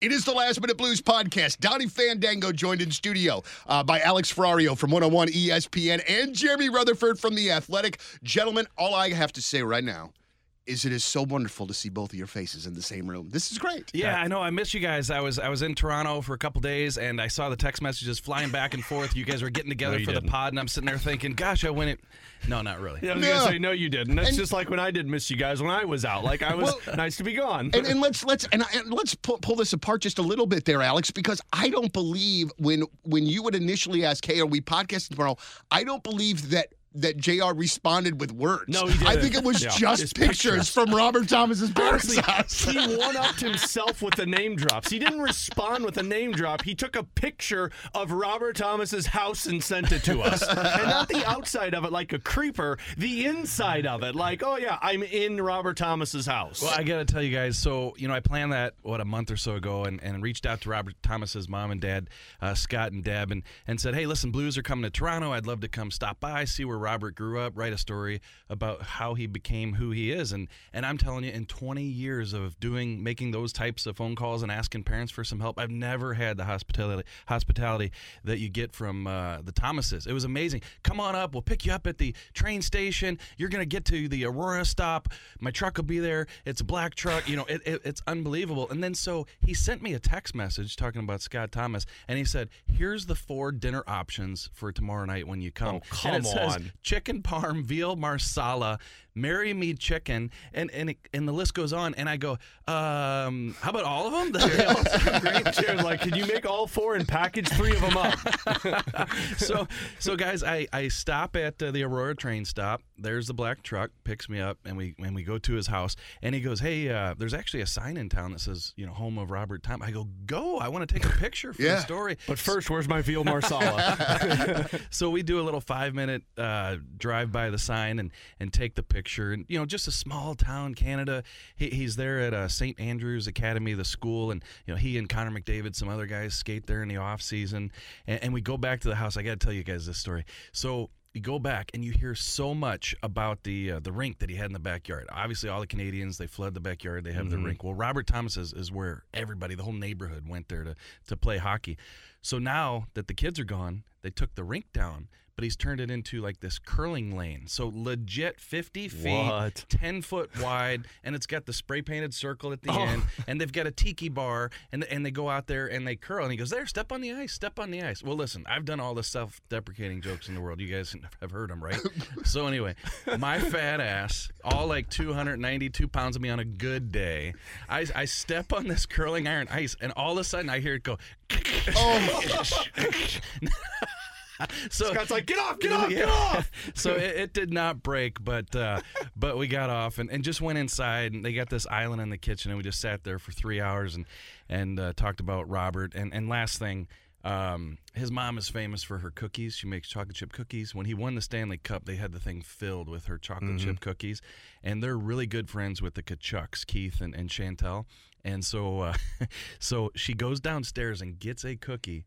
It is the Last Minute Blues podcast. Donnie Fandango joined in studio uh, by Alex Ferrario from 101 ESPN and Jeremy Rutherford from The Athletic. Gentlemen, all I have to say right now is it is so wonderful to see both of your faces in the same room. This is great. Yeah, I know. I miss you guys. I was I was in Toronto for a couple days, and I saw the text messages flying back and forth. You guys were getting together you for didn't. the pod, and I'm sitting there thinking, "Gosh, I win it." No, not really. Yeah, I was No. gonna say no, you didn't. That's And- just like when I did miss you guys when I was out. Like I was nice to be gone. And, and let's let's and, and let's pull, pull this apart just a little bit there, Alex, because I don't believe when when you would initially ask, "Hey, are we podcasting tomorrow?" I don't believe that that Jr. responded with words. No, he didn't. I think it was Yeah. just It's pictures, pictures. from Robert Thomas's parents' house. he one upped himself with the name drops. He didn't respond with a name drop. He took a picture of Robert Thomas's house and sent it to us. and not the outside of it like a creeper, the inside of it. Like, oh yeah, I'm in Robert Thomas's house. Well, I got to tell you guys. So, you know, I planned that what a month or so ago, and, and reached out to Robert Thomas's mom and dad, uh, Scott and Deb, and and said, "Hey, listen, Blues are coming to Toronto. I'd love to come stop by, see where Robert grew up, write a story about how he became who he is." And and I'm telling you, in 20 years of doing making those types of phone calls and asking parents for some help, I've never had the hospitality hospitality that you get from uh, the Thomases. It was amazing. Come on up. We'll pick you up at the train station. You're gonna get to the Aurora stop. My truck will be there. It's a black truck. You know, it, it, it's unbelievable. And then so he sent me a text message talking about Scott Thomas, and he said, "Here's the four dinner options for tomorrow night when you come." Oh, come says on. Chicken parm, veal marsala, marry me chicken, and and it, and the list goes on. And I go, um, how about all of them? They all sound great. Jared, like, can you make all four and package three of them up? so so guys i i stop at uh, the aurora train stop there's the black truck picks me up and we and we go to his house and he goes hey uh, there's actually a sign in town that says you know home of robert tom i go go i want to take a picture for Yeah. the story But first, where's my veal marsala? so we do a little five minute uh, drive by the sign and and take the picture and you know just a small town canada he, he's there at uh, st andrews academy the school and you know he and connor mcdavid some other guys skate there in the off season and, and we go back to the house i gotta tell you guys this story so you go back and you hear so much about the uh, the rink that he had in the backyard. Obviously, all the Canadians they flood the backyard. They have the rink. Well, Robert Thomas is, is where everybody, the whole neighborhood, went there to to play hockey. So now that the kids are gone, they took the rink down, but he's turned it into like this curling lane. So legit 50 feet, What? 10 foot wide, and it's got the spray painted circle at the Oh. end, and they've got a tiki bar, and and they go out there and they curl. And he goes, "There, step on the ice, step on the ice." Well, listen, I've done all the self deprecating jokes in the world. You guys have heard them, right? so anyway, my fat ass, all like 292 pounds of me on a good day, I I step on this curling iron ice, and all of a sudden I hear it go. oh, So Scott's like, get off, get off, get off. so it, it did not break, but uh, but we got off and, and just went inside and they got this island in the kitchen and we just sat there for three hours and and uh, talked about Robert and and last thing. Um, his mom is famous for her cookies. She makes chocolate chip cookies. When he won the Stanley Cup, they had the thing filled with her chocolate chip cookies, and they're really good friends with the Tkachuks, Keith and, and Chantel. And so, uh, so she goes downstairs and gets a cookie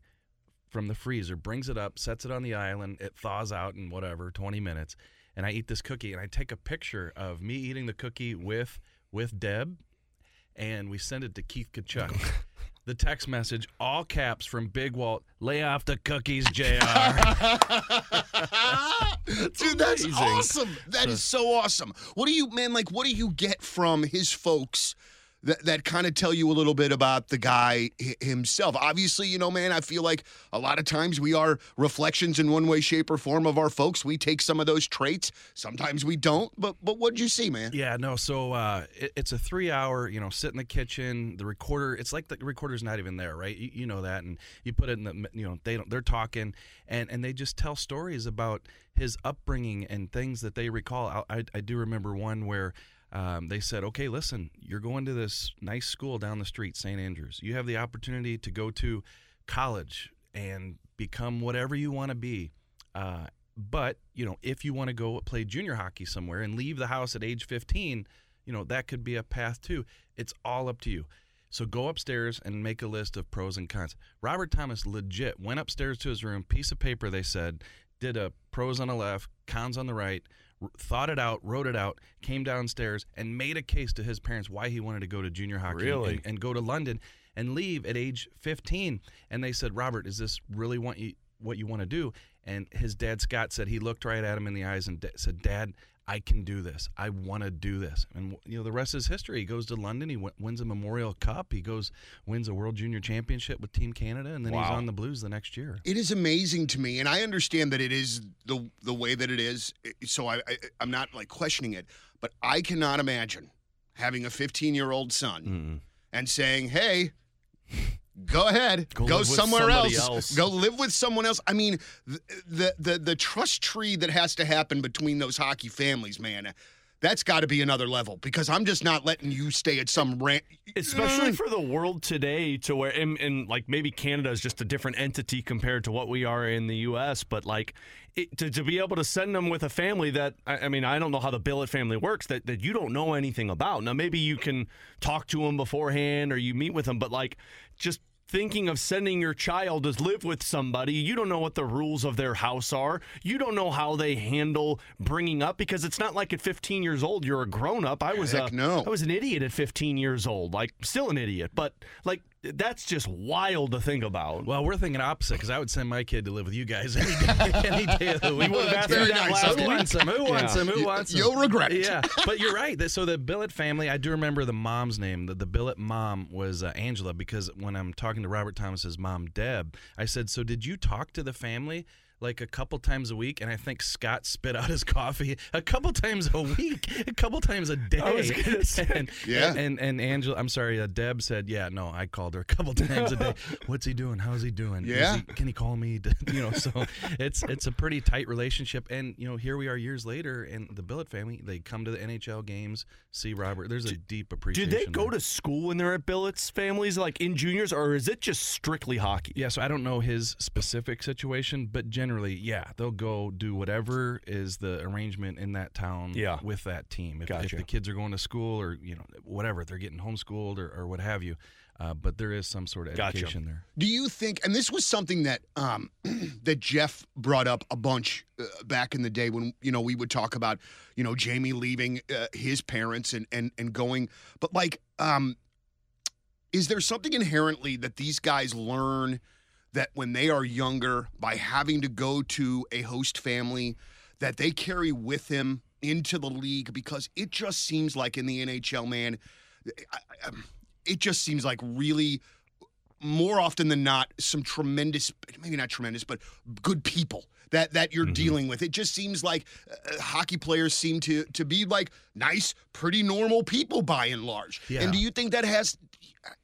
from the freezer, brings it up, sets it on the island. It thaws out in whatever, 20 minutes. And I eat this cookie and I take a picture of me eating the cookie with with Deb and we send it to Keith Tkachuk. the text message, all caps from Big Walt, lay off the cookies, JR. dude, that's amazing. awesome. That is so awesome. What do you, man? Like, what do you get from his folks? That, that kind of tell you a little bit about the guy hi- himself. Obviously, you know, man, I feel like a lot of times we are reflections in one way, shape, or form of our folks. We take some of those traits. Sometimes we don't. But but what'd you see, man? Yeah, no. So uh, it, it's a three-hour, you know, sit in the kitchen. The recorder, it's like the recorder's not even there, right? You, you know that, and you put it in the, you know, they don't, they're talking, and and they just tell stories about his upbringing and things that they recall. I, I, I do remember one where. Um, they said, okay, listen, you're going to this nice school down the street, St. Andrews. You have the opportunity to go to college and become whatever you want to be. Uh, but, you know, if you want to go play junior hockey somewhere and leave the house at age 15, you know, that could be a path too. It's all up to you. So go upstairs and make a list of pros and cons. Robert Thomas legit went upstairs to his room, piece of paper, they said, did a pros on the left, cons on the right, thought it out, wrote it out, came downstairs and made a case to his parents why he wanted to go to junior hockey Really? and, and go to London. and leave at age 15. And they said, Robert, is this really what you what you want to do? And his dad Scott said he looked right at him in the eyes and said, Dad, I can do this. I want to do this. And you know the rest is history. He goes to London. He w- wins a Memorial Cup. He goes wins a World Junior Championship with Team Canada, and then he's on the Blues the next year. It is amazing to me, and I understand that it is the the way that it is. Eh, so I, I I'm not like questioning it, but I cannot imagine having a 15 year old son and saying, "Hey, go ahead, Go go, somewhere else. else." go live with someone else." I mean, the, the the the trust tree that has to happen between those hockey families, man. That's got to be another level because I'm just not letting you stay at some rant. especially mm. for the world today to where and, and like maybe canada is just a different entity compared to what we are in the us but like it, to, to be able to send them with a family that I, I mean i don't know how the billet family works that, that you don't know anything about now maybe you can talk to them beforehand or you meet with them but like just thinking of sending your child to live with somebody you don't know what the rules of their house are you don't know how they handle bringing up because it's not like at 15 years old you're a grown up i was Heck a, no. I was an idiot at 15 years old like still an idiot but like that's just wild to think about Well, we're thinking opposite because I would send my kid to live with you guys any day, any day of the week. would have asked very that nice Who you. week. wants him? Who wants Yeah. him? Who You- wants him? You'll regret it. Yeah, but you're right. So the Billet family, I do remember the mom's name. The, the Billet mom was uh, Angela because when I'm talking to Robert Thomas's mom, Deb, I said, "So did you talk to the family?" Like a couple times a week, and I think Scott spit out his coffee a couple times a week, a couple times a day. I was gonna say. and, Yeah. and and Angela, I'm sorry, uh, Deb said, "Yeah, no, I called her a couple times a day. What's he doing? How's he doing? Yeah. he- can he call me? you know, so it's it's a pretty tight relationship. And you know, here we are years later, and the Billet family they come to the NHL games, see Robert. There's a deep appreciation. do they go there. to school when they're at billets families like in juniors or is it just strictly hockey Yeah, so I don't know his specific situation, but generally, yeah, they'll go do whatever is the arrangement in that town Yeah. with that team. If, if the kids are going to school or you know whatever, they're getting homeschooled or, or what have you. Uh, but there is some sort of Gotcha. education there. Do you think, and this was something that um, that Jeff brought up a bunch uh, back in the day when you know we would talk about you know Jamie leaving uh, his parents and and and going, but like, um, is there something inherently that these guys learn that when they are younger by having to go to a host family that they carry with them into the league because it just seems like in the NHL, man, um, it just seems like really more often than not some tremendous maybe not tremendous but good people that that you're dealing with. It just seems like uh, hockey players seem to to be like nice pretty normal people by and large. Yeah. and do you think that has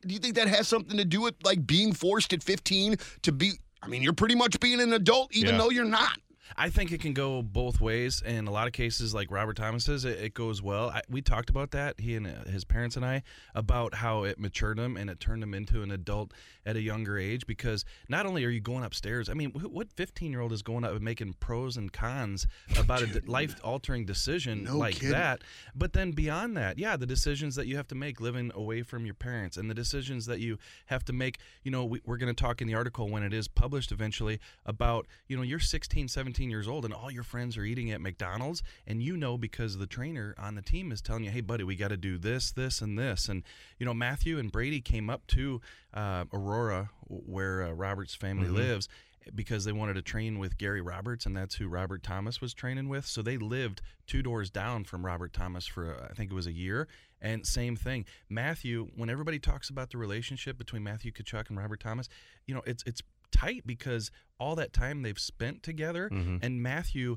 do you think that has something to do with like being forced at 15 to be i mean you're pretty much being an adult even Yeah. though you're not I think it can go both ways. In a lot of cases, like Robert Thomas says, it, it goes well. I, we talked about that, he and uh, his parents and I, about how it matured him and it turned him into an adult at a younger age. Because not only are you going upstairs, I mean, wh- what 15 year old is going up and making pros and cons about a life altering decision No like kidding. that? But then beyond that, yeah, the decisions that you have to make living away from your parents and the decisions that you have to make, you know, we, we're going to talk in the article when it is published eventually about, you know, you're 16, 17 years old and all your friends are eating at McDonald's and you know because the trainer on the team is telling you, hey, buddy, we got to do this, this, and this. And, you know, Matthew and Brady came up to uh, Aurora where uh, Robert's family lives because they wanted to train with Gary Roberts, and that's who Robert Thomas was training with. So they lived two doors down from Robert Thomas for uh, I think it was a year. And same thing, Matthew. When everybody talks about the relationship between Matthew Tkachuk and Robert Thomas, you know, it's it's tight because all that time they've spent together, and Matthew.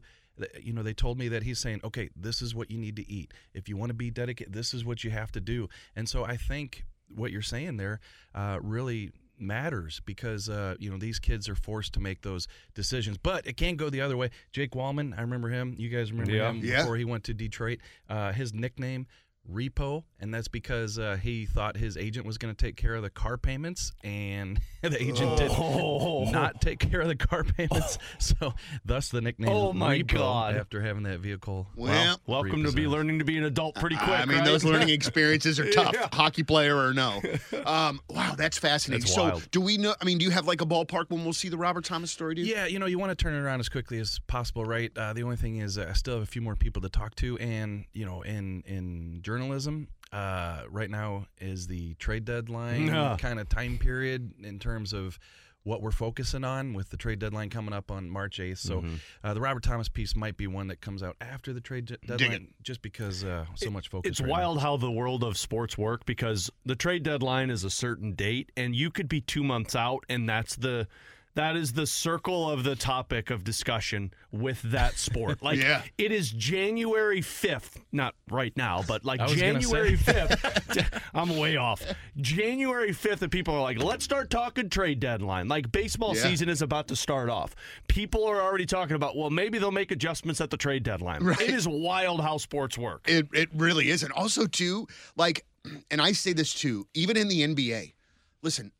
You know, they told me that he's saying, okay, this is what you need to eat. If you want to be dedicated, this is what you have to do. And so I think what you're saying there uh, really matters because uh, you know these kids are forced to make those decisions. But it can't go the other way. Jake Walman, I remember him. You guys remember Yeah. him Yeah. before he went to Detroit. Uh, his nickname. Repo, and that's because uh, he thought his agent was going to take care of the car payments, and the agent Oh. did not take care of the car payments. So, thus the nickname. Oh, my Repo God. After having that vehicle. Well, welcome to be learning to be an adult pretty quick I mean, right? those learning experiences are tough. Hockey player or no. Um, wow, that's fascinating. That's so, wild. do we know? I mean, do you have like a ballpark when we'll see the Robert Thomas story? Do you? Yeah, you know, you want to turn it around as quickly as possible, right? Uh, the only thing is, uh, I still have a few more people to talk to, and you know, in in journalism, uh, right now is the trade deadline Yeah. kind of time period in terms of what we're focusing on with the trade deadline coming up on March 8th. So Mm-hmm. uh, the Robert Thomas piece might be one that comes out after the trade de- deadline, just because uh, so much focus. It's right now. wild how the world of sports work because the trade deadline is a certain date, and you could be two months out, and that's the that is the circle of the topic of discussion with that sport. Like Yeah. it is January fifth, not right now, but like I was gonna January fifth. I'm way off. January fifth, and people are like, let's start talking trade deadline. Like baseball Yeah. season is about to start off. People are already talking about, well, maybe they'll make adjustments at the trade deadline. Right. It is wild how sports work. It it really is, and also too, like, and I say this too, even in the NBA. Listen,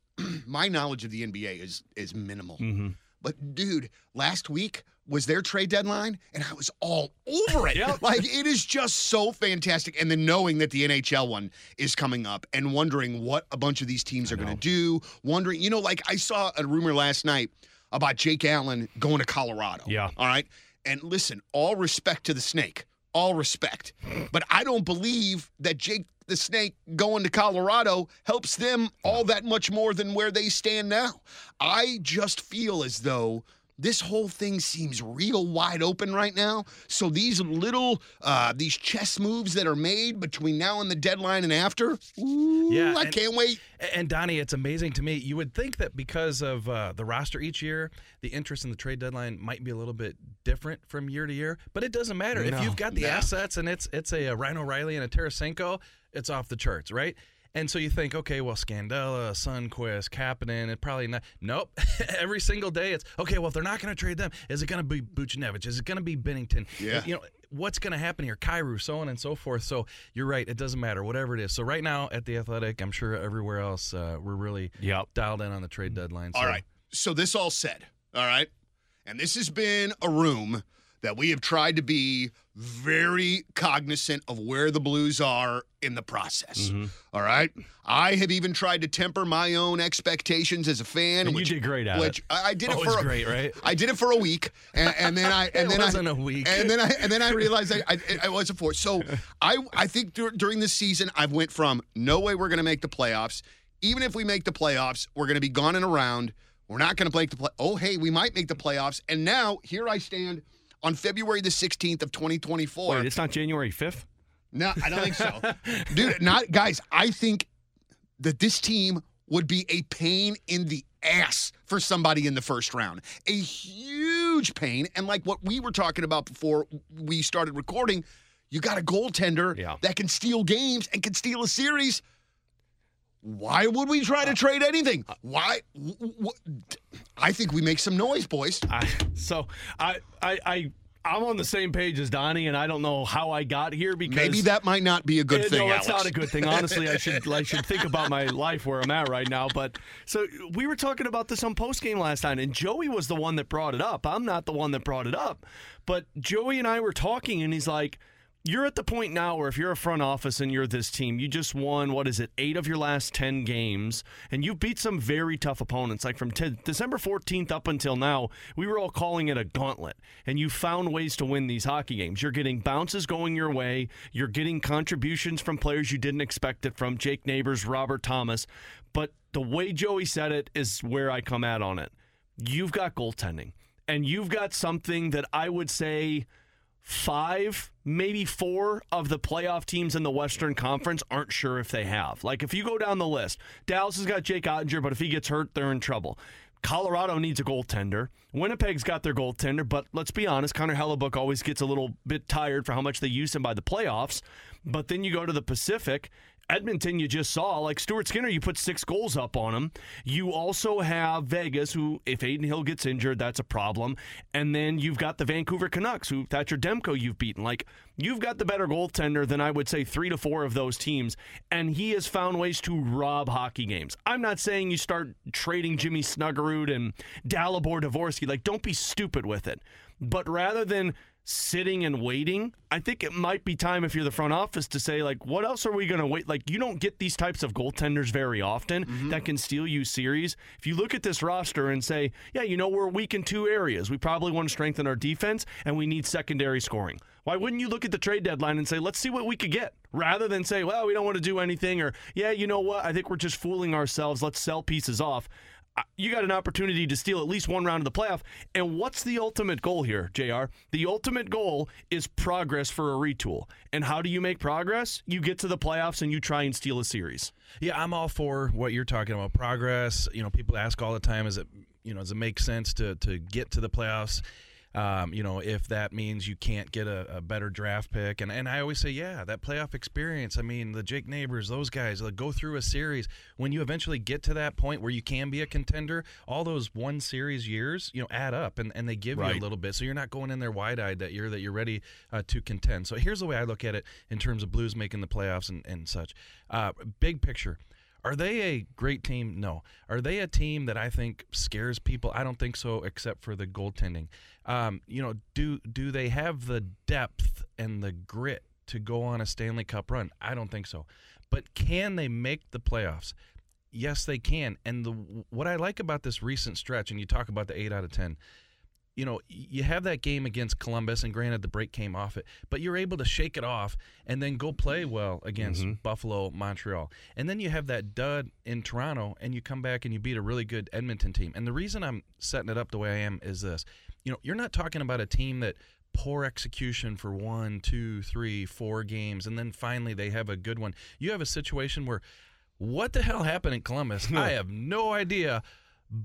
my knowledge of the NBA is is minimal. Mm-hmm. But dude, last week was their trade deadline, and I was all over it. Yep. Like it is just so fantastic. And then knowing that the NHL one is coming up, and wondering what a bunch of these teams are going to do. Wondering, you know, like I saw a rumor last night about Jake Allen going to Colorado. Yeah. All right. And listen, all respect to the snake, all respect, but I don't believe that Jake the Snake going to Colorado helps them all that much more than where they stand now. I just feel as though this whole thing seems real wide open right now. So these little uh, these chess moves that are made between now and the deadline and after, ooh, Yeah, I and- can't wait. And Donnie, it's amazing to me. You would think that because of uh, the roster each year, the interest in the trade deadline might be a little bit different from year to year. But it doesn't matter if you've got the No. assets and it's it's a, Ryan O'Reilly and a Tarasenko, it's off the charts, right? And so you think, okay, well, Scandella, Sundqvist, Kapanen, it probably not. Nope. Every single day, it's okay. Well, if they're not going to trade them, is it going to be Buchnevich? Is it going to be Binnington? Yeah. You know, what's going to happen here? Kyrou, so on and so forth. So you're right. It doesn't matter, whatever it is. So right now at the Athletic, I'm sure everywhere else, uh, we're really Yep. dialed in on the trade deadline. So. All right. So this all said, all right, and this has been a room that we have tried to be very cognizant of where the Blues are in the process. Mm-hmm. all right. I have even tried to temper my own expectations as a fan. And you which, did great at which it. I I did it for a- great, right? I did it for a week, and, and then I and It then wasn't I, a week. and then I and then I realized I I, I was a it. So I I think dur- during this season I've went from no way we're going to make the playoffs. Even if we make the playoffs, we're going to be gone and around. We're not going to make the play. Oh hey, we might make the playoffs. And now here I stand on February the 16th of 2024. Wait, it's not January 5th? No, I don't think so. Dude, not guys, I think that this team would be a pain in the ass for somebody in the first round. A huge pain. And like what we were talking about before we started recording, you got a goaltender Yeah. that can steal games and can steal a series. Why would we try to trade anything? Why? w- w- I think we make some noise, boys. I, so I, I, I, I'm on the same page as Donnie, and I don't know how I got here because Maybe that might not be a good Eh, thing. No, it's Alex. not a good thing. Honestly, I should I should think about my life where I'm at right now. But so we were talking about this on post game last night, and Joey was the one that brought it up. I'm not the one that brought it up, but Joey and I were talking, and he's like. You're at the point now where if you're a front office and you're this team, you just won, what is it, eight of your last 10 games, and you beat some very tough opponents. Like from 10, December 14th up until now, we were all calling it a gauntlet, and you found ways to win these hockey games. You're getting bounces going your way, you're getting contributions from players you didn't expect it from, Jake Neighbours, Robert Thomas. But the way Joey said it is where I come at on it. You've got goaltending, and you've got something that I would say five, maybe four of the playoff teams in the Western Conference aren't sure if they have. Like if you go down the list, Dallas has got Jake Oettinger, but if he gets hurt, they're in trouble. Colorado needs a goaltender. Winnipeg's got their goaltender, but let's be honest, Connor Hellebuyck always gets a little bit tired for how much they use him by the playoffs. But then you go to the Pacific, Edmonton, you just saw, like Stuart Skinner, you put six goals up on him. You also have Vegas, who, if Adin Hill gets injured, that's a problem. And then you've got the Vancouver Canucks, who Thatcher Demko you've beaten. Like, you've got the better goaltender than I would say three to four of those teams. And he has found ways to rob hockey games. I'm not saying you start trading Jimmy Snuggerud and Dalibor Dvorsky. Like, don't be stupid with it. But rather than sitting and waiting, I think it might be time if you're the front office to say, like, what else are we going to wait? Like, you don't get these types of goaltenders very often mm-hmm. that can steal you series. If you look at this roster and say, yeah, you know, we're weak in two areas. We probably want to strengthen our defense and we need secondary scoring. Why wouldn't you look at the trade deadline and say, let's see what we could get, rather than say, well, we don't want to do anything, or yeah, you know what, I think we're just fooling ourselves. Let's sell pieces off. You got an opportunity to steal at least one round of the playoff. And what's the ultimate goal here, JR? The ultimate goal is progress for a retool. And how do you make progress? You get to the playoffs and you try and steal a series. Yeah, I'm all for what you're talking about. Progress. You know, people ask all the time, is it you know, does it make sense to to get to the playoffs? Um, you know, if that means you can't get a, a better draft pick, and and I always say, yeah, that playoff experience. I mean, the Jake Neighbours, those guys, go through a series. When you eventually get to that point where you can be a contender, all those one series years, you know, add up, and, and they give you a little bit. So you're not going in there wide eyed that year that you're ready uh, to contend. So here's the way I look at it in terms of Blues making the playoffs and and such. Uh, big picture. Are they a great team? No. Are they a team that I think scares people? I don't think so, except for the goaltending. Um, you know, do do they have the depth and the grit to go on a Stanley Cup run? I don't think so. But can they make the playoffs? Yes, they can. And the what I like about this recent stretch, and you talk about the eight out of ten, you know, you have that game against Columbus, and granted the break came off it, but you're able to shake it off and then go play well against mm-hmm. Buffalo, Montreal. And then you have that dud in Toronto, and you come back and you beat a really good Edmonton team. And the reason I'm setting it up the way I am is this you know, you're not talking about a team that poor execution for one, two, three, four games, and then finally they have a good one. You have a situation where what the hell happened in Columbus? I have no idea,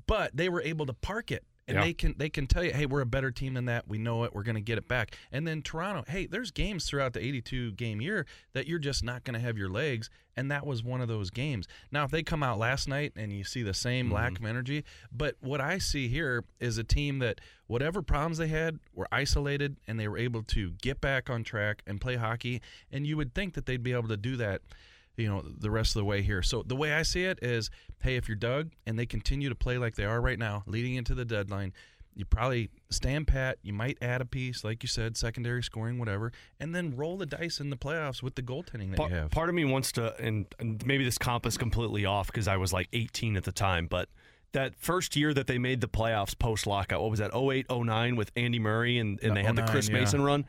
but they were able to park it. And Yeah. they can they can tell you, hey, we're a better team than that. We know it. We're going to get it back. And then Toronto, hey, there's games throughout the 82 game year that you're just not going to have your legs, and that was one of those games. Now, if they come out last night and you see the same lack mm-hmm. of energy, but what I see here is a team that whatever problems they had were isolated and they were able to get back on track and play hockey. And you would think that they'd be able to do that you know the rest of the way here. So the way I see it is, hey, if you're Doug and they continue to play like they are right now, leading into the deadline, you probably stand pat. You might add a piece, like you said, secondary scoring, whatever, and then roll the dice in the playoffs with the goaltending that Pa- you have. Part of me wants to, and, and maybe this comp is completely off because I was like 18 at the time, but that first year that they made the playoffs post lockout, what was that, 08, 09 with Andy Murray and, and they had the uh, Chris oh yeah. Mason run?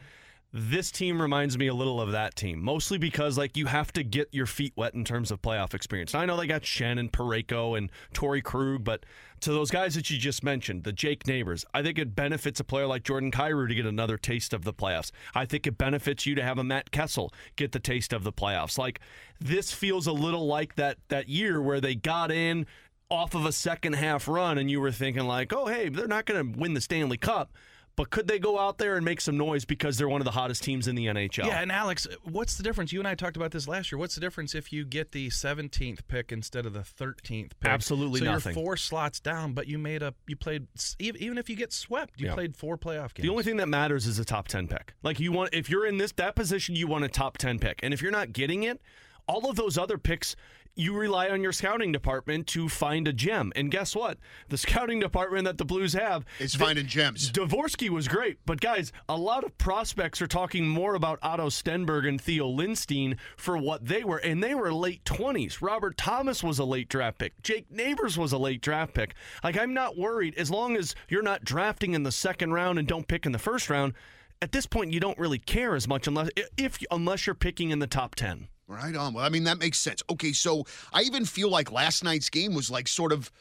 This team reminds me a little of that team, mostly because like you have to get your feet wet in terms of playoff experience. I know they got Schenn and Parayko and Torey Krug, but to those guys that you just mentioned, the Jake Neighbours, I think it benefits a player like Jordan Kyrou to get another taste of the playoffs. I think it benefits you to have a Matt Kessel get the taste of the playoffs. Like this feels a little like that that year where they got in off of a second half run and you were thinking like, "Oh, hey, they're not going to win the Stanley Cup." But could they go out there and make some noise because they're one of the hottest teams in the NHL? Yeah, and Alex, what's the difference? You and I talked about this last year. What's the difference if you get the 17th pick instead of the 13th pick? Absolutely so nothing. you're four slots down, but you made a you played even if you get swept, you Yeah. played four playoff games. The only thing that matters is a top 10 pick. Like you want if you're in this that position you want a top 10 pick. And if you're not getting it, all of those other picks you rely on your scouting department to find a gem. And guess what? The scouting department that the Blues have is finding gems. Dvorsky was great, but guys, a lot of prospects are talking more about Otto Stenberg and Theo Lindstein for what they were, and they were late 20s. Robert Thomas was a late draft pick. Jake Neighbours was a late draft pick. Like, I'm not worried as long as you're not drafting in the second round and don't pick in the first round. At this point, you don't really care as much unless if unless you're picking in the top 10. Right on. Well, I mean, that makes sense. Okay, so I even feel like last night's game was like sort of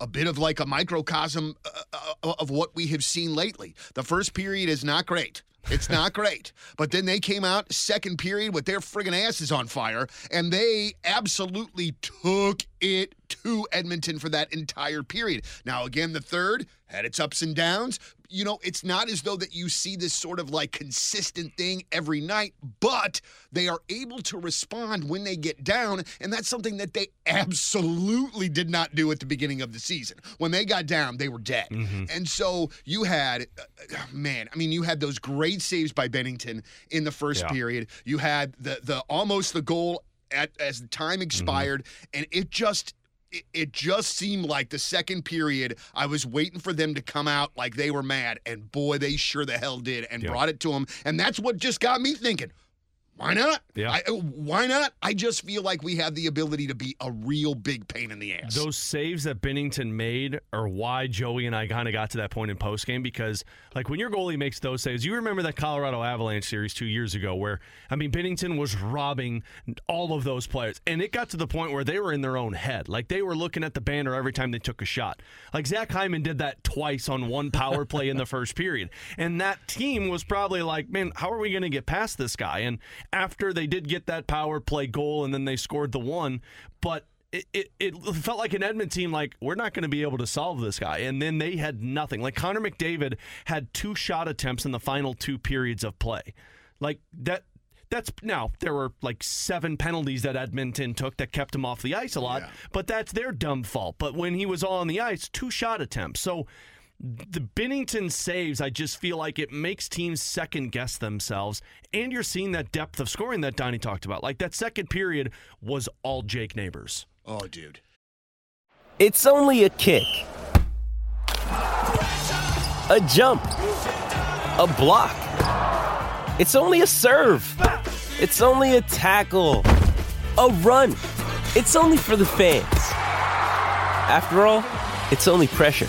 a bit of like a microcosm uh, uh, of what we have seen lately. The first period is not great. It's not great. But then they came out second period with their friggin' asses on fire, and they absolutely took it to Edmonton for that entire period. Now, again, the third had its ups and downs. You know, it's not as though that you see this sort of like consistent thing every night, but they are able to respond when they get down, and that's something that they absolutely did not do at the beginning of the season. When they got down, they were dead. And so you had, uh, man, I mean, you had those great saves by Binnington in the first Yeah. period. You had the the almost the goal at as the time expired, and it just it, it just seemed like the second period I was waiting for them to come out like they were mad, and boy, they sure the hell did, and Yeah. brought it to them. And that's what just got me thinking. Why not? Yeah. I, uh, why not? I just feel like we have the ability to be a real big pain in the ass. Those saves that Binnington made are why Joey and I kind of got to that point in postgame because, like, when your goalie makes those saves, you remember that Colorado Avalanche series two years ago where, I mean, Binnington was robbing all of those players. And it got to the point where they were in their own head. Like, they were looking at the banner every time they took a shot. Like, Zach Hyman did that twice on one power play in the first period. And that team was probably like, man, how are we going to get past this guy? And after they did get that power play goal and then they scored the one, but it, it, it felt like an Edmond team like we're not going to be able to solve this guy. And then they had nothing. Like Connor McDavid had two shot attempts in the final two periods of play. Like that that's now there were like seven penalties that Edmonton took that kept him off the ice a lot Yeah. but that's their dumb fault. But when he was all on the ice two shot attempts. So the Binnington saves, I just feel like it makes teams second guess themselves. And you're seeing that depth of scoring that Donnie talked about. Like that second period was all Jake Neighbours. oh, dude. It's only a kick, a jump, a block. It's only a serve. It's only a tackle, a run. It's only for the fans. After all, it's only pressure.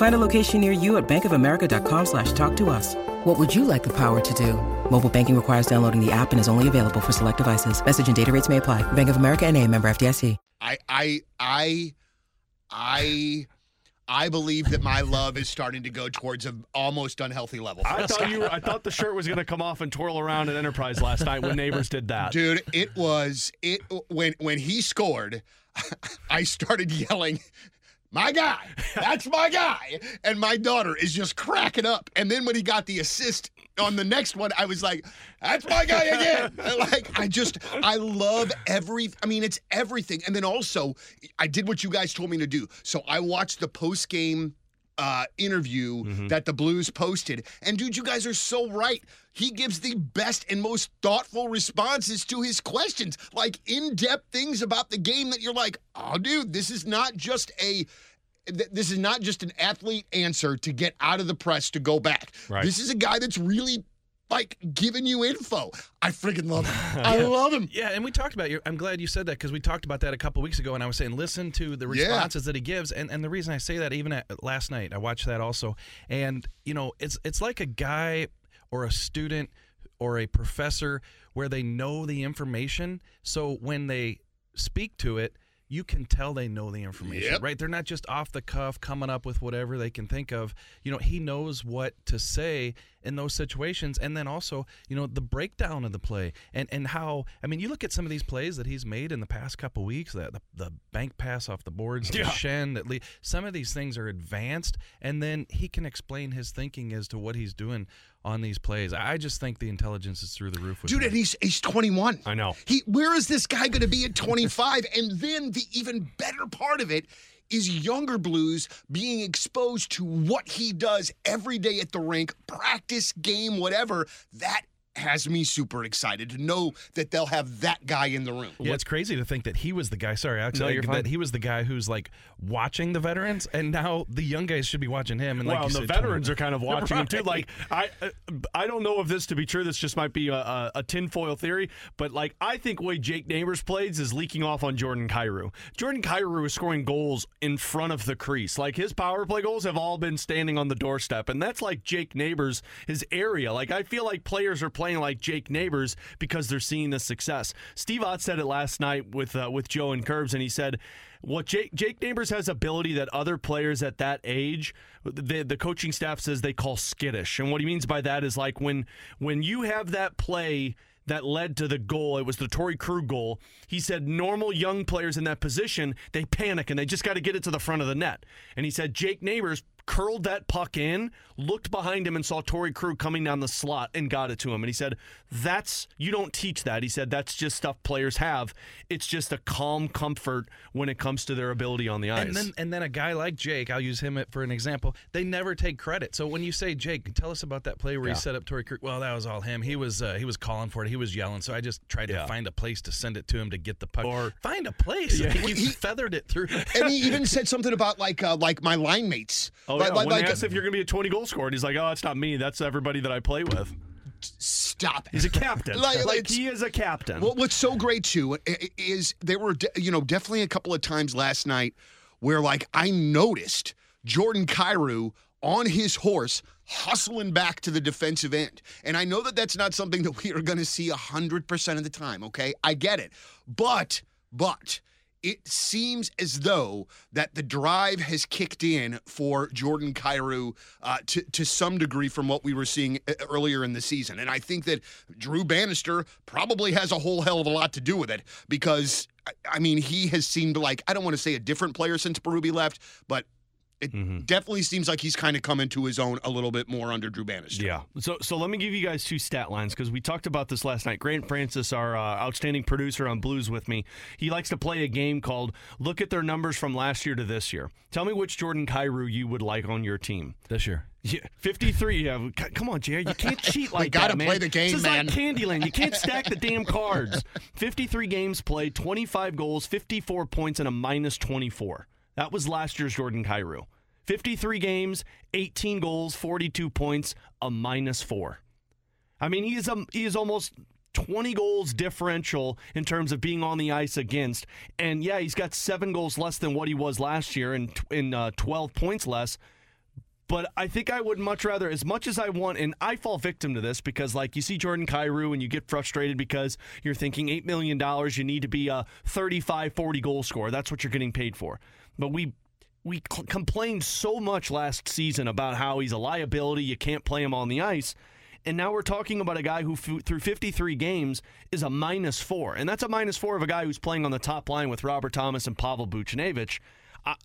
Find a location near you at bankofamerica.com slash talk to us. What would you like the power to do? Mobile banking requires downloading the app and is only available for select devices. Message and data rates may apply. Bank of America and a member FDIC. I I I I I believe that my love is starting to go towards an almost unhealthy level. I us. thought you were, I thought the shirt was going to come off and twirl around at Enterprise last night when Neighbours did that. Dude, it was it when when he scored, I started yelling, "My guy! That's my guy!" And my daughter is just cracking up. And then when he got the assist on the next one, I was like, "That's my guy again!" like I just I love every. I mean, it's everything. And then also, I did what you guys told me to do. So I watched the post game uh, interview that the Blues posted. And dude, you guys are so right. He gives the best and most thoughtful responses to his questions, like in depth things about the game that you're like, oh, dude, this is not just a. This is not just an athlete answer to get out of the press to go back. Right. This is a guy that's really like giving you info. I freaking love him. I love him. Yeah, and we talked about you. I'm glad you said that because we talked about that a couple weeks ago, and I was saying listen to the Yeah. responses that he gives, and and the reason I say that even at, last night I watched that also, and you know it's it's like a guy or a student or a professor where they know the information, so when they speak to it. You can tell they know the information, Yep. right? They're not just off the cuff coming up with whatever they can think of. You know, he knows what to say in those situations, and then also, you know, the breakdown of the play and and how. I mean, you look at some of these plays that he's made in the past couple weeks. The the, the bank pass off the boards, the Schenn. That le- some of these things are advanced, and then he can explain his thinking as to what he's doing on these plays. I just think the intelligence is through the roof. With Dude, him. and he's he's 21. I know. He where is this guy going to be at 25? and then the even better part of it is younger blues being exposed to what he does every day at the rink, practice, game, whatever. That has me super excited to know that they'll have that guy in the room. Yeah, it's crazy to think that he was the guy. Sorry, Alex. No, like, you're that he was the guy who's like watching the veterans, and now the young guys should be watching him. And like well, you and said, the veterans 20 are kind of watching him too. Like I, I don't know if this to be true. This just might be a, a, a tinfoil theory, but like I think the way Jake Neighbours plays is leaking off on Jordan Kyrou. Jordan Kyrou is scoring goals in front of the crease. Like his power play goals have all been standing on the doorstep, and that's like Jake Neighbours his area. Like I feel like players are playing like Jake Neighbours because they're seeing the success. Steve Ott said it last night with uh, with Joe and Curbs, and he said what Jake Jake Neighbours has ability that other players at that age, the the coaching staff says they call skittish, and what he means by that is like when when you have that play that led to the goal. It was the Torey Krug goal. He said normal young players in that position, they panic and they just got to get it to the front of the net. And he said Jake Neighbours curled that puck in, looked behind him and saw Torey Krug coming down the slot and got it to him. And he said, That's, you don't teach that. He said, That's just stuff players have. It's just a calm comfort when it comes to their ability on the ice. And then, and then a guy like Jake, I'll use him for an example. They never take credit. So when you say Jake, tell us about that play where Yeah. he set up Torey Krug. Well, that was all him. He was uh, he was calling for it. He was yelling. So I just tried Yeah. to find a place to send it to him to get the puck. Or- find a place. Yeah. Like, he feathered it through. and he even said something about like uh, like my line mates. Oh, like, yeah. like, when like, asked if you're going to be a 20 goal scorer, and he's like, oh, it's not me. That's everybody that I play with. stop it. He's a captain. Like, like, he is a captain. Well, what's so great too is there were you know definitely a couple of times last night where like I noticed Jordan Kyrou on his horse hustling back to the defensive end. And I know that that's not something that we are going to see 100% of the time, okay? I get it. But but it seems as though that the drive has kicked in for Jordan Kyrou uh, to to some degree from what we were seeing uh, earlier in the season, and I think that Drew Bannister probably has a whole hell of a lot to do with it because I- mean he has seemed like I don't want to say a different player since Berube left, but it Mm-hmm. definitely seems like he's kind of come into his own a little bit more under Drew Bannister. Yeah. So so let me give you guys two stat lines because we talked about this last night. Grant Francis, our uh, outstanding producer on Blues with me, he likes to play a game called "Look at their numbers from last year to this year." Tell me which Jordan Kyrou you would like on your team. this year. Yeah, 53. Yeah, come on, Jared. You can't cheat like gotta that, man. play the game, this is man. like Candyland. You can't stack the damn cards. 53 games played, 25 goals, 54 points, and a minus 24. That was last year's Jordan Kyrou. 53 games, 18 goals, 42 points, a minus four. I mean, he is a, he is almost 20 goals differential in terms of being on the ice against. And yeah, he's got seven goals less than what he was last year and in uh, 12 points less. But I think I would much rather, as much as I want, and I fall victim to this because, like, you see Jordan Kyrou and you get frustrated because you're thinking $8 million, you need to be a 35, 40 goal scorer. That's what you're getting paid for. But we we c- complained so much last season about how he's a liability, you can't play him on the ice. And now we're talking about a guy who, f- through 53 games, is a minus four. And that's a minus four of a guy who's playing on the top line with Robert Thomas and Pavel Buchnevich. I,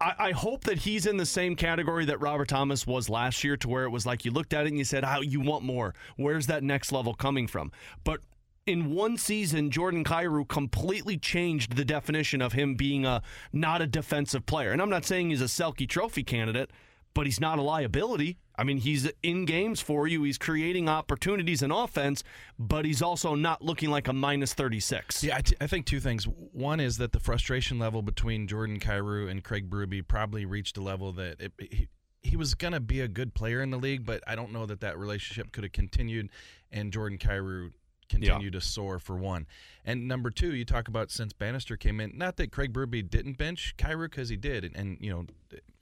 I, I hope that he's in the same category that Robert Thomas was last year, to where it was like you looked at it and you said, "How you want more? Where's that next level coming from?" But in one season, Jordan Kyrou completely changed the definition of him being a not a defensive player. And I'm not saying he's a Selke Trophy candidate, but he's not a liability. I mean, he's in games for you. He's creating opportunities in offense, but he's also not looking like a minus 36. Yeah, I, t- I think two things. One is that the frustration level between Jordan Kyrou and Craig Berube probably reached a level that it, he, he was going to be a good player in the league, but I don't know that that relationship could have continued, and Jordan Kyrou continued to soar for one. And number two, you talk about since Bannister came in, not that Craig Berube didn't bench Kyrou because he did, and, and you know,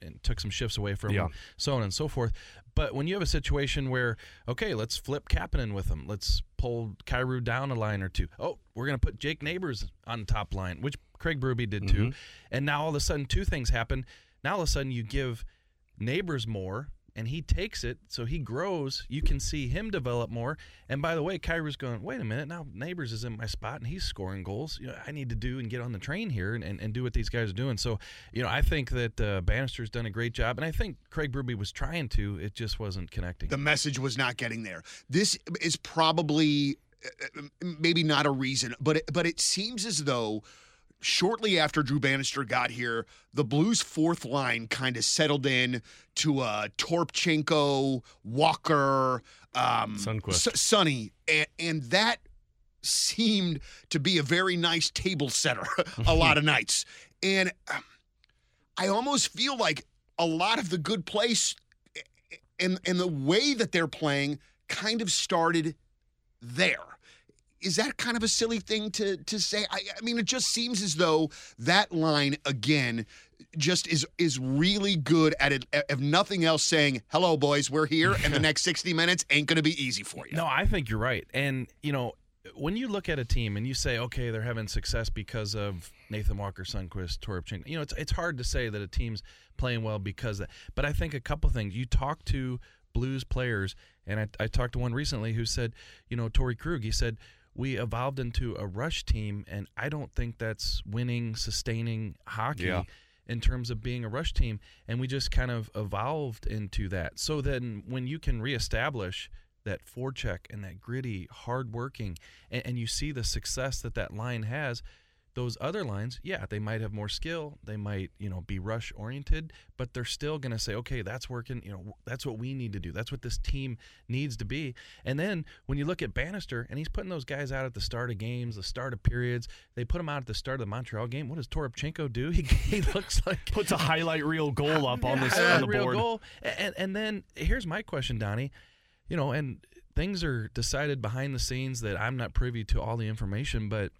and took some shifts away from Yeah. him, so on and so forth. But when you have a situation where, okay, let's flip Kapanen with him, let's pull Kyrou down a line or two. Oh, we're going to put Jake Neighbours on top line, which Craig Berube did too. Mm-hmm. And now all of a sudden, two things happen. Now all of a sudden, you give Neighbours more, and he takes it, so he grows. You can see him develop more. And by the way, Kyrou's going, wait a minute, now Neighbours is in my spot, and he's scoring goals. You know, I need to do and get on the train here and, and, and do what these guys are doing. So, you know, I think that uh, Bannister's done a great job, and I think Craig Berube was trying to. It just wasn't connecting. the message was not getting there. This is probably uh, maybe not a reason, but it, but it seems as though shortly after Drew Bannister got here, the Blues' fourth line kind of settled in to uh, Toropchenko, Walker, um. S- Sonny, and, and that seemed to be a very nice table setter a lot of nights. And um, I almost feel like a lot of the good place and and the way that they're playing kind of started there. Is that kind of a silly thing to to say? I, I mean, it just seems as though that line again just is is really good at it. If nothing else, saying hello, boys, we're here, and the next sixty minutes ain't going to be easy for you. No, I think you're right. And, you know, when you look at a team and you say, okay, they're having success because of Nathan Walker, Sundqvist, Toropchenko, you know, it's, it's hard to say that a team's playing well because of that. But I think a couple things. You talk to Blues players, and I, I talked to one recently who said, you know, Torey Krug, he said, we evolved into a rush team, and I don't think that's winning, sustaining hockey Yeah. in terms of being a rush team. And we just kind of evolved into that. So then when you can reestablish that forecheck and that gritty, hardworking, and, and you see the success that that line has, those other lines, yeah, they might have more skill. They might, you know, be rush oriented, but they're still going to say, okay, that's working. You know, that's what we need to do. That's what this team needs to be. And then when you look at Bannister, and he's putting those guys out at the start of games, the start of periods, they put him out at the start of the Montreal game. What does Toropchenko do? He, he looks like Puts a highlight reel goal up on this on the real board. goal. And and then here's my question, Donnie. You know, and things are decided behind the scenes that I'm not privy to all the information, but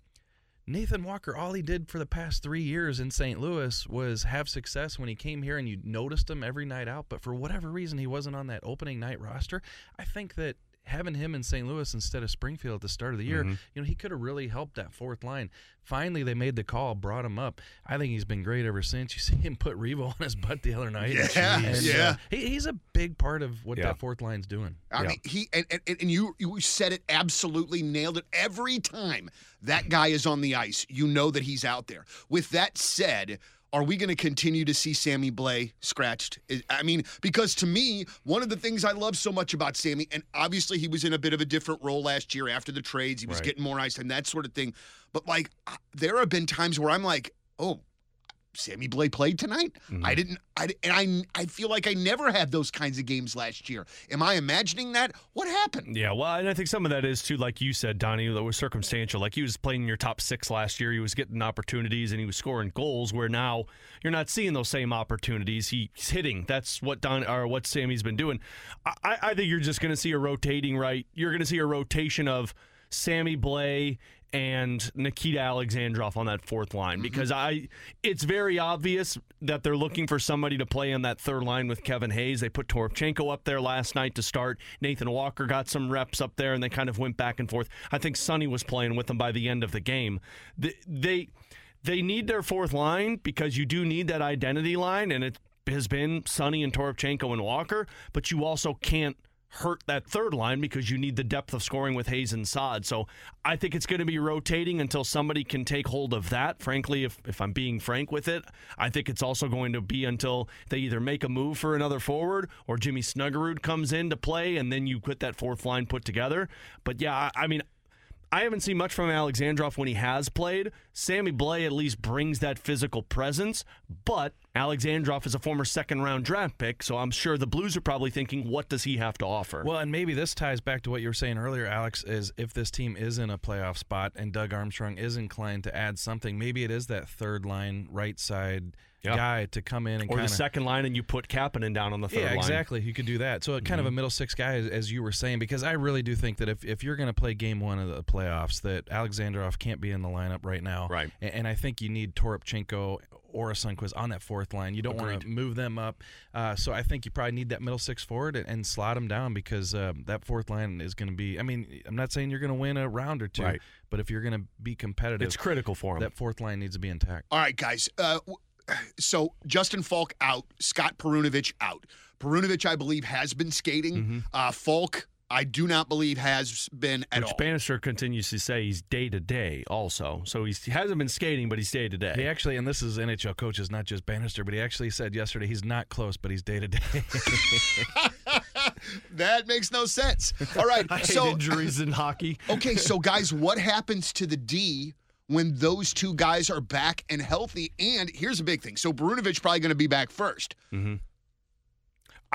Nathan Walker, all he did for the past three years in St. Louis was have success when he came here and you noticed him every night out. But for whatever reason, he wasn't on that opening night roster. I think that having him in St. Louis instead of Springfield at the start of the year, Mm-hmm. you know, he could have really helped that fourth line. Finally, they made the call, brought him up. I think he's been great ever since. You see him put Revo on his butt the other night. Yeah, And, uh, yeah. he, he's a big part of what Yeah. that fourth line's doing. I Yeah. mean, he and, and, and you you said it absolutely nailed it. Every time that guy is on the ice, you know that he's out there. With that said, are we going to continue to see Sammy Blais scratched? I- mean, because to me, one of the things I love so much about Sammy, and obviously he was in a bit of a different role last year after the trades, he was Right. getting more ice and that sort of thing. But like, there have been times where I'm like, oh. Sammy Blais played tonight. Mm-hmm. I didn't. I and I. I feel like I never had those kinds of games last year. Am I imagining that? What happened? Yeah, well, and I think some of that is too, like you said, Donnie, that was circumstantial. Like he was playing in your top six last year, he was getting opportunities and he was scoring goals. Where now you're not seeing those same opportunities. He's hitting. That's what Don or what Sammy's been doing. I, I think you're just going to see a rotating right. You're going to see a rotation of Sammy Blais and Nikita Alexandrov on that fourth line mm-hmm. because I it's very obvious that they're looking for somebody to play on that third line with Kevin Hayes. They put Toropchenko up there last night to start. Nathan Walker got some reps up there and they kind of went back and forth. I think Sonny was playing with them by the end of the game. They they, they need their fourth line because you do need that identity line and it has been Sonny and Toropchenko and Walker, but you also can't hurt that third line because you need the depth of scoring with Hayes and Saad. So I think it's going to be rotating until somebody can take hold of that. Frankly, if, if I'm being frank with it, I think it's also going to be until they either make a move for another forward or Jimmy Snuggerud comes in to play and then you get that fourth line put together. But yeah, I, I mean, I haven't seen much from Alexandrov when he has played. Sammy Blais at least brings that physical presence, but Alexandrov is a former second round draft pick, so I'm sure the Blues are probably thinking, what does he have to offer? Well, and maybe this ties back to what you were saying earlier, Alex, is if this team is in a playoff spot and Doug Armstrong is inclined to add something, maybe it is that third line right side Yeah. guy to come in and or kind the second line, and you put Kapanen down on the third yeah, line. exactly. You could do that. So, kind Mm-hmm. of a middle six guy, as, you were saying, because I really do think that if, if you're going to play game one of the playoffs, that Alexandrov can't be in the lineup right now. Right. And, and I think you need Toropchenko or a Sundqvist on that fourth line. You don't want to move them up. Uh, so I think you probably need that middle six forward and, and slot them down because uh, that fourth line is going to be. I mean, I'm not saying you're going to win a round or two, Right. but if you're going to be competitive, It's critical for him. that fourth line needs to be intact. All right, guys. Uh, w- so Justin Faulk out, Scott Perunovich out. Perunovich, I believe, has been skating. Uh, Faulk, I do not believe has been at Which all. Bannister continues to say he's day to day also. So he's, he hasn't been skating, but he's day to day. He actually, and this is NHL coaches, not just Bannister, but he actually said yesterday he's not close, but he's day to day. that makes no sense. All right, I hate so injuries in hockey. okay, so guys, what happens to the D when those two guys are back and healthy? And here's a big thing. So Perunovich probably going to be back first. Mm-hmm.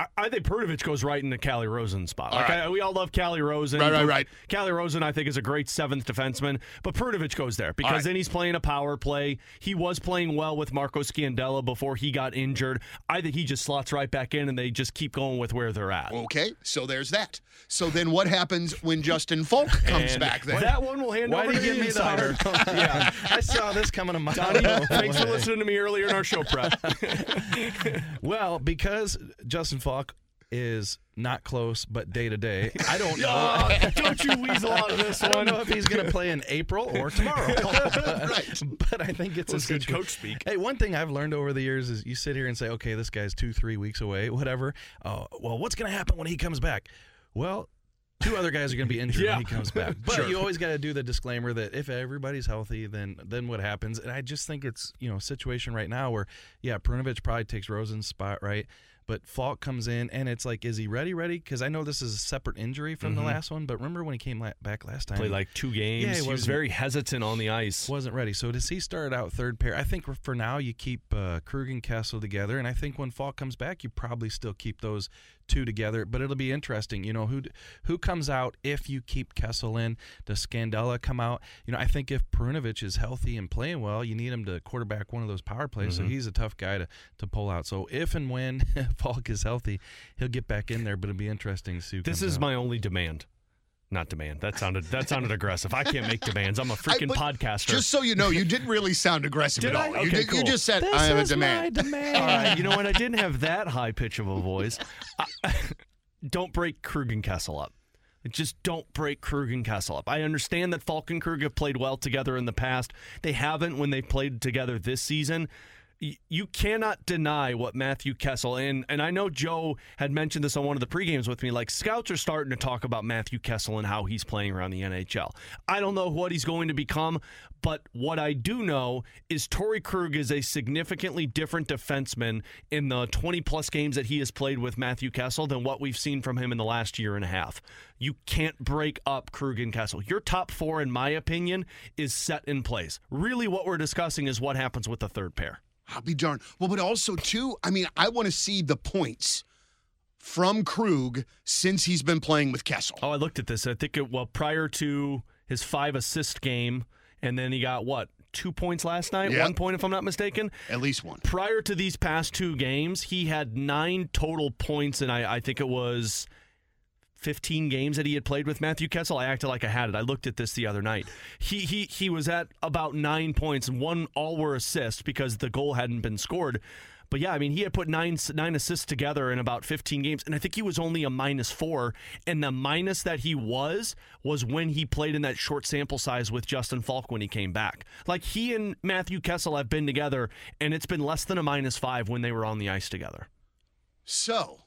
I, I think Perunovich goes right into Calle Rosen's spot. All Like, right. I- we all love Calle Rosen. Right, right, right. Calle Rosen, I think, is a great seventh defenseman, but Perunovich goes there because right. then he's playing a power play. He was playing well with Marco Scandella before he got injured. I think he just slots right back in, and they just keep going with where they're at. Okay, so there's that. So then what happens when Justin Faulk comes And back then? That one will hand Why over to you the give me the insider. yeah. I saw this coming a mile Donnie, thanks for listening to me earlier in our show prep. Well, because Justin Faulk is not close, but day to day, I don't know. Don't you weasel out of this one. I don't know if he's going to play in April or tomorrow. Right. But I think it's was a good coach speak. Hey, one thing I've learned over the years is you sit here and say, okay, this guy's two, three weeks away, whatever. Oh, well, what's going to happen when he comes back? Well, two other guys are going to be injured Yeah. when he comes back. But Sure. you always got to do the disclaimer that if everybody's healthy, then then what happens? And I just think it's you know a situation right now where yeah, Perunovich probably takes Rosen's spot, right? But Faulk comes in, and it's like, is he ready? Ready? Because I know this is a separate injury from the last one, but remember when he came la- back last time? Played like two games. Yeah, he he, was very hesitant on the ice. wasn't ready. So does he start out third pair? I think for now you keep uh, Krug and Kessel together, and I think when Faulk comes back, you probably still keep those two together. But it'll be interesting. You know who who comes out if you keep Kessel in? Does Scandella come out? You know, I think if Perunovich is healthy and playing well, you need him to quarterback one of those power plays. So mm-hmm. he's a tough guy to to pull out. So if and when Faulk is healthy, he'll get back in there. But it'll be interesting to see. This is out. my only demand. Not demand. That sounded that sounded aggressive. I can't make demands. I'm a freaking but podcaster. Just so you know, you didn't really sound aggressive at I? all. You, Okay, did, you just said, This I have a demand. demand. All right, you know what? I didn't have that high pitch of a voice. I, don't break Krug and Kessel up. Just don't break Krug and Kessel up. I understand that Faulk and Krug have played well together in the past. They haven't when they played together this season. You cannot deny what Matthew Kessel and and I know Joe had mentioned this on one of the pregames with me. Like scouts are starting to talk about Matthew Kessel and how he's playing around the NHL. I don't know what he's going to become, but what I do know is Torey Krug is a significantly different defenseman in the 20 plus games that he has played with Matthew Kessel than what we've seen from him in the last year and a half. You can't break up Krug and Kessel. Your top four, in my opinion, is set in place. Really, what we're discussing is what happens with the third pair. I'll be darned. Well, but also too, I mean, I want to see the points from Krug since he's been playing with Kessel. Oh, I looked at this. I think it well prior to his five assist game, and then he got what two points last night, Yeah. one point if I'm not mistaken. At least one. Prior to these past two games, he had nine total points, and I, I think it was 15 games that he had played with Matthew Kessel. I acted like I had it. I looked at this the other night. He he he was at about nine points, and one all were assists because the goal hadn't been scored. But yeah, I mean, he had put nine nine assists together in about 15 games, and I think he was only a minus four. And the minus that he was was when he played in that short sample size with Justin Faulk when he came back. Like he and Matthew Kessel have been together, and it's been less than a minus five when they were on the ice together. So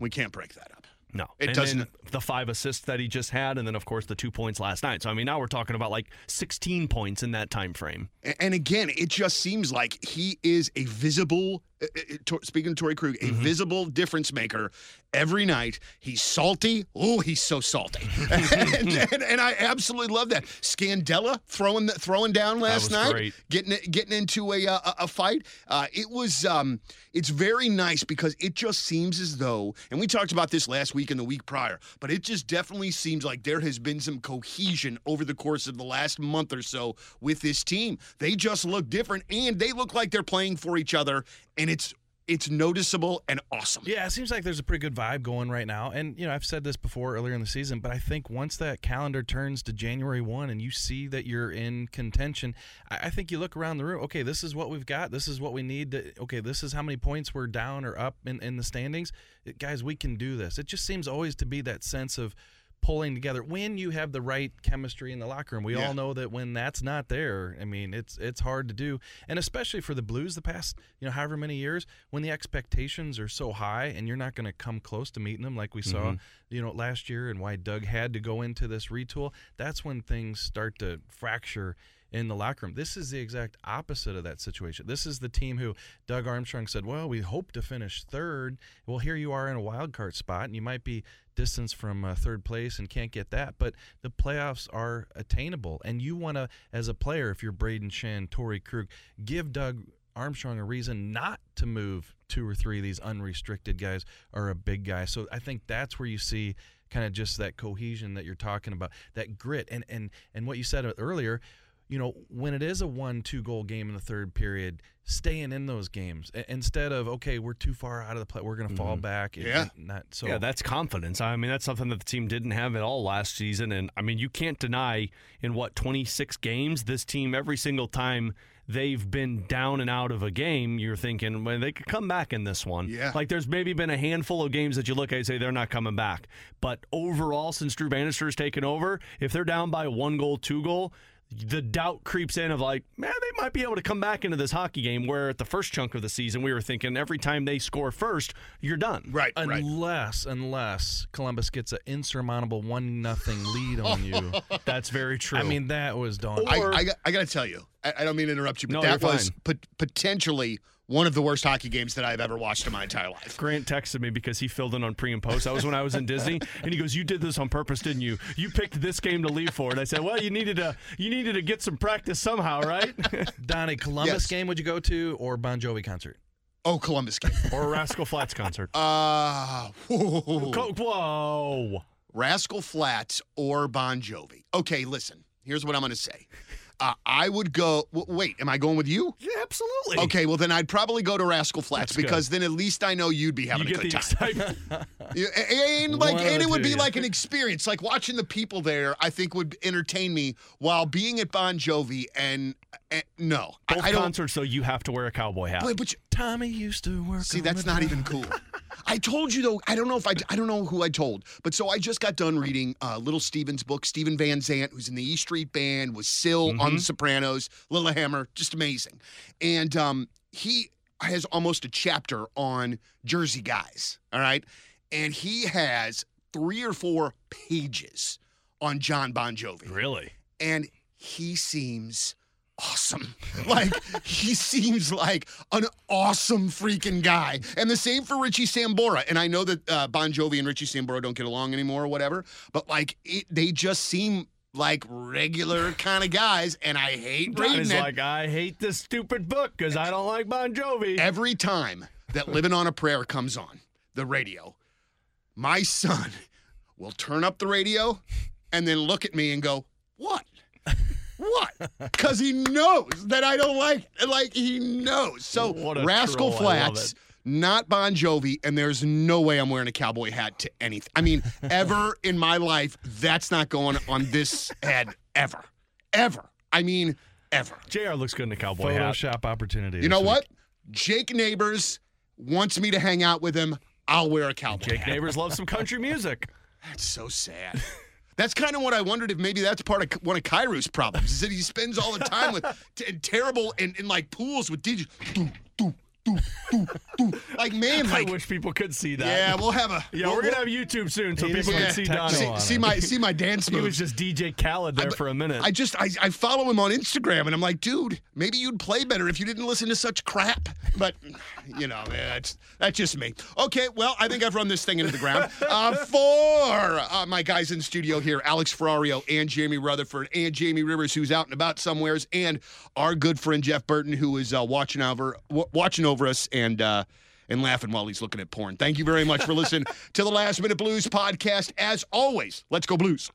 we can't break that up. No, It and doesn't- the five assists that he just had, and then of course the two points last night. So I mean, now we're talking about like 16 points in that time frame. And again, it just seems like he is a visible, uh, uh, to- speaking of Torey Krug, a Mm-hmm. visible difference maker every night. He's salty. Oh, he's so salty. and, and, and I absolutely love that. Scandella throwing the, throwing down last night, great. getting getting into a uh, a, a fight. Uh, it was um, it's very nice because it just seems as though, and we talked about this last week and the week prior, but it just definitely seems like there has been some cohesion over the course of the last month or so with this team. They just look different, and they look like they're playing for each other, and it's it's noticeable and awesome. Yeah, it seems like there's a pretty good vibe going right now. And, you know, I've said this before earlier in the season, but I think once that calendar turns to January 1 and you see that you're in contention, I, I think you look around the room, okay, this is what we've got. This is what we need. To, okay, this is how many points we're down or up in, in the standings. Guys, we can do this. It just seems always to be that sense of pulling together when you have the right chemistry in the locker room. We Yeah. all know that when that's not there, I mean, it's it's hard to do. And especially for the Blues the past, you know, however many years when the expectations are so high and you're not going to come close to meeting them like we saw, mm-hmm. you know, last year and why Doug had to go into this retool, that's when things start to fracture in the locker room. This is the exact opposite of that situation. This is the team who Doug Armstrong said, "Well, we hope to finish third. Well, here you are in a wild card spot, and you might be distance from uh, third place and can't get that, but the playoffs are attainable. And you want to, as a player, if you're Brayden Schenn, Torey Krug, give Doug Armstrong a reason not to move two or three of these unrestricted guys or a big guy. So I think that's where you see kind of just that cohesion that you're talking about, that grit, and and and what you said earlier. You know, when it is a one-two goal game in the third period, staying in those games I- instead of okay, we're too far out of the play, we're going to fall mm-hmm. back. Yeah. not so. yeah, that's confidence. I mean, that's something that the team didn't have at all last season. And I mean, you can't deny in what 26 games this team every single time they've been down and out of a game, you're thinking well, they could come back in this one. Yeah. like there's maybe been a handful of games that you look at and say they're not coming back. But overall, since Drew Bannister's taken over, if they're down by one goal, two goal. The doubt creeps in of like, man, they might be able to come back into this hockey game. Where at the first chunk of the season, we were thinking every time they score first, you're done. Right, right. Unless, unless Columbus gets an insurmountable one nothing lead on you. That's very true. I mean, that was daunting. I, Or- I, got- I got to tell you, I, I don't mean to interrupt you, but No, that was pot- potentially one of the worst hockey games that I've ever watched in my entire life. Grant texted me because he filled in on pre and post. That was when I was in Disney, and he goes, "You did this on purpose, didn't you? You picked this game to leave for." And I said, "Well, you needed to you needed to get some practice somehow, right?" Donnie, Columbus Yes. game would you go to or Bon Jovi concert? Oh, Columbus game. or a Rascal Flatts concert. Uh, whoa. Whoa! Rascal Flats or Bon Jovi. Okay, listen. Here's what I'm going to say. Uh, I would go. W- wait, am I going with you? Yeah, absolutely. Okay, well then I'd probably go to Rascal Flatts That's good. because then at least I know you'd be you having a get good the time. excitement. Yeah, and like, One and it would be yeah. like an experience. Like watching the people there, I think would entertain me while being at Bon Jovi. And, and no, I- Both I, don't. concerts, though, you have to wear a cowboy hat. But, but you- Tommy used to work. see, on that's the not even cool. I told you though. I don't know if I. I don't know who I told, but so I just got done reading uh, Little Steven's book. Steven Van Zandt, who's in the E Street Band, was Syl on The Sopranos, Lilyhammer, just amazing, and um, he has almost a chapter on Jersey guys. All right, and he has three or four pages on John Bon Jovi really? and he seems awesome. like he seems like an awesome freaking guy. And the same for Richie Sambora. And I know that uh, Bon Jovi and Richie Sambora don't get along anymore or whatever, but like it, they just seem like regular kind of guys. And I hate reading it. like, I hate this stupid book because I don't like Bon Jovi. Every time that Living on a Prayer comes on the radio, my son will turn up the radio and then look at me and go, What? What? Because he knows that I don't like it. Like he knows. So Rascal troll. Flatts, not Bon Jovi, and there's no way I'm wearing a cowboy hat to anything. I mean, ever in my life, that's not going on this head ever. Ever. I mean, ever. JR looks good in a cowboy hat. Photoshop opportunity. You know week. what? Jake Neighbours wants me to hang out with him. I'll wear a cowboy Jake hat. Neighbours loves some country music. That's so sad. That's kind of what I wondered if maybe that's part of one of Kyrou's problems is that he spends all the time with t- terrible and, in like pools with DJs. Like man, I wish people could see that. yeah, we'll have a Yeah, we'll- we're gonna have YouTube soon so people can have see techno Donnie. see, see my see my dance moves. He was just DJ Khaled there for a minute. I just I, I follow him on Instagram and I'm like, dude, maybe you'd play better if you didn't listen to such crap. But you know, man, that's that's just me. Okay, well, I think I've run this thing into the ground. Uh, for uh, my guys in studio here, Alex Ferrario and Jamie Rutherford and Jamie Rivers, who's out and about somewheres, and our good friend Jeff Burton, who is uh, watching over w- watching over us and. Uh, and laughing while he's looking at porn. Thank you very much for listening to the Last Minute Blues podcast. As always, let's go Blues.